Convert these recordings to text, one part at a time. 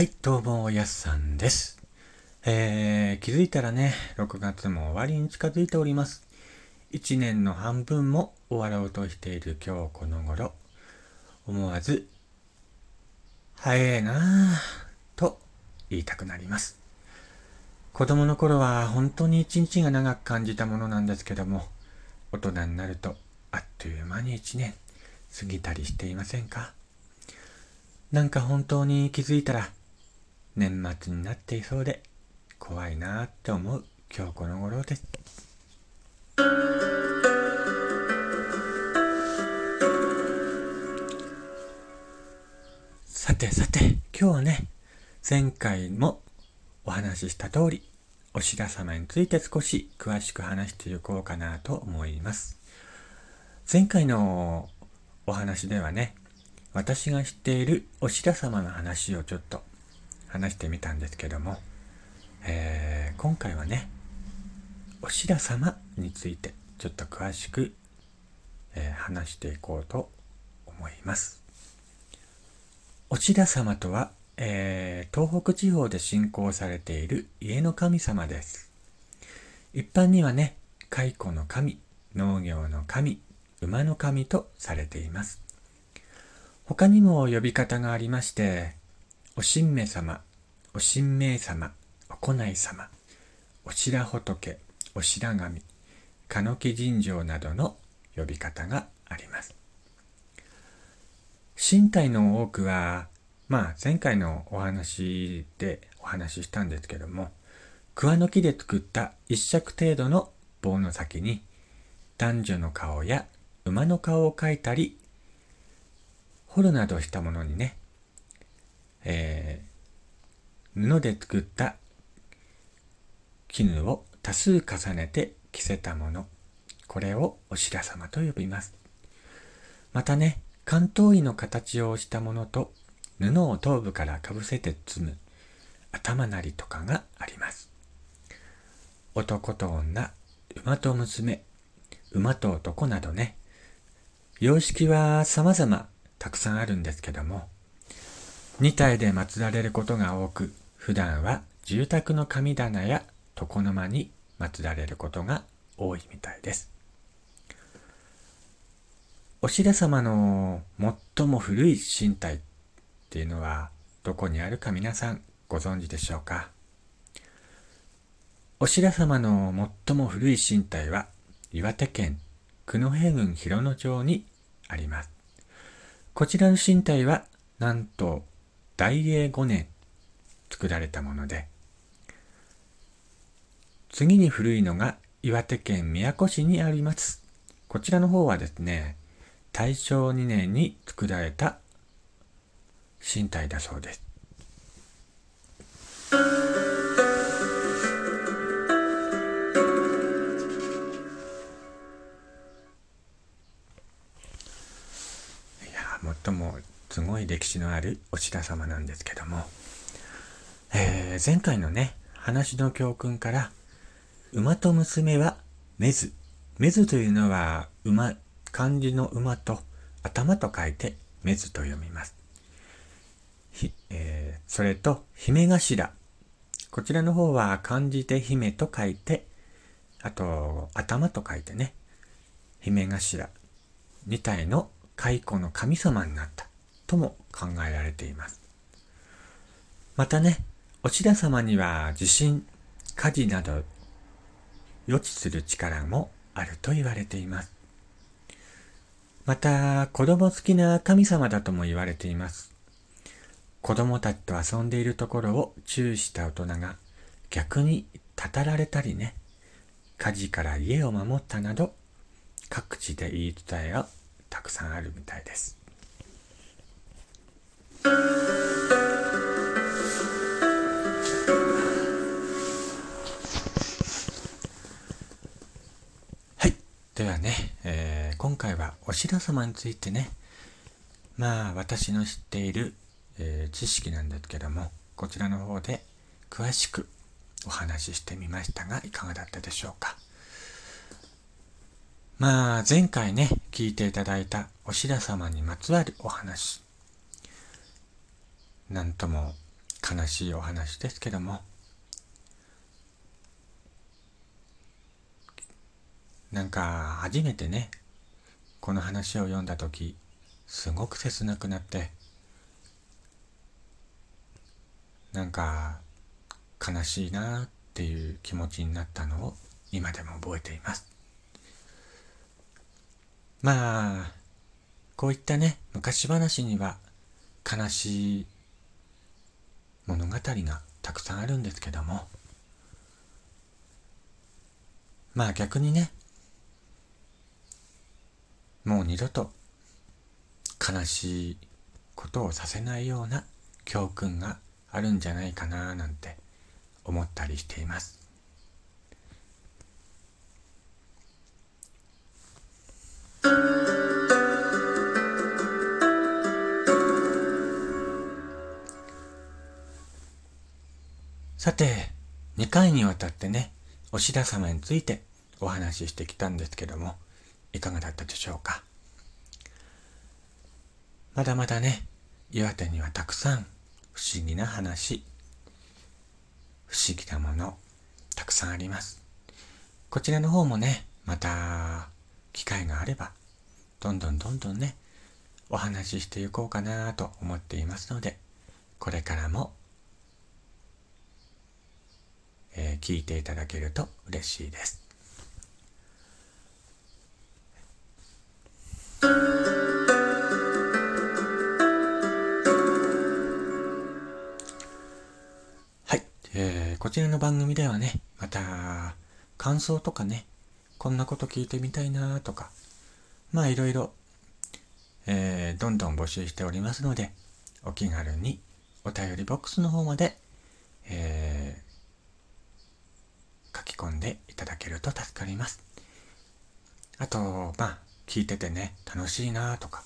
はい、どうも、やすさんです。えー、気づいたらね、6月も終わりに近づいております。1年の半分も終わろうとしている今日この頃、思わず、早えなぁ、と言いたくなります。子供の頃は本当に一日が長く感じたものなんですけども、大人になるとあっという間に1年過ぎたりしていませんか？なんか本当に気づいたら年末になっていそうで怖いなって思う今日この頃です。さてさて今日はね前回もお話しした通りお白様について少し詳しく話していこうかなと思います。前回のお話ではね私が知っているお白様の話をちょっと話してみたんですけども、えー、今回はねお白様についてちょっと詳しく、えー、話していこうと思います。お白様とは、えー、東北地方で信仰されている家の神様です。一般にはね、蚕の神、農業の神、馬の神とされています。他にも呼び方がありまして、おしんめ様、おしんめい様、おこない様、おしら仏、おしら神、かのき尋常などの呼び方があります。身体の多くは、まあ前回のお話でお話ししたんですけども、桑の木で作った一尺程度の棒の先に男女の顔や馬の顔を描いたり、彫るなどしたものにね、えー、布で作った絹を多数重ねて着せたもの。これをお白様と呼びます。またね、関東医の形をしたものと布を頭部からかぶせて包む頭なりとかがあります。男と女、馬と娘、馬と男などね、様式は様々たくさんあるんですけども、2体で祀られることが多く、普段は住宅の神棚や床の間に祀られることが多いみたいです。お白様の最も古い身体っていうのはどこにあるか皆さんご存知でしょうか？お白様の最も古い身体は岩手県九戸郡広野町にあります。こちらの身体はなんと大英5年作られたもので、次に古いのが岩手県宮古市にあります。こちらの方はですね、大正2年に作られた身体だそうです。最もすごい歴史のあるお白様なんですけども、えー、前回のね、話の教訓から、馬と娘はめず。めずというのは馬、漢字の馬と頭と書いてめずと読みます。ひえー、それと、姫頭。こちらの方は漢字で姫と書いて、あと、頭と書いてね、姫頭。2体の蚕の神様になったとも考えられています。またね、お白様には地震、火事など予知する力もあると言われています。また、子供好きな神様だとも言われています。子供たちと遊んでいるところを注意した大人が逆にたたられたりね、火事から家を守ったなど、各地で言い伝えをたくさんあるみたいです。ではね、えー、今回はお白様についてね、まあ私の知っている、えー、知識なんですけども、こちらの方で詳しくお話ししてみましたが、いかがだったでしょうか。まあ、前回ね、聞いていただいたお白様にまつわるお話。なんとも悲しいお話ですけどもなんか初めてねこの話を読んだ時すごく切なくなってなんか悲しいなっていう気持ちになったのを今でも覚えています。まあこういったね昔話には悲しい物語がたくさんあるんですけどもまあ逆にねもう二度と悲しいことをさせないような教訓があるんじゃないかななんて思ったりしています。さて、2回にわたってね、お白様についてお話ししてきたんですけども、いかがだったでしょうか？まだまだね、岩手にはたくさん不思議な話、不思議なもの、たくさんあります。こちらの方もね、また、機会があれば、どんどんどんどんね、お話ししていこうかなと思っていますので、これからもえー、聞いていただけると嬉しいです。えー、こちらの番組ではね、また感想とかね、こんなこと聞いてみたいなとか、まあいろいろ、えー、どんどん募集しておりますので、お気軽にお便りボックスの方まで、えー、書き込んでいただけると助かります。あと、まあ、聞いててね、楽しいなとか、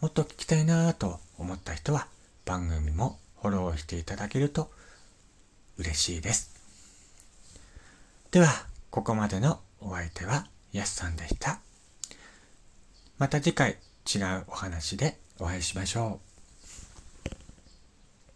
もっと聞きたいなと思った人は、番組もフォローしていただけると嬉しいです。では、ここまでのお相手はやすさんでした。また次回違うお話でお会いしましょう。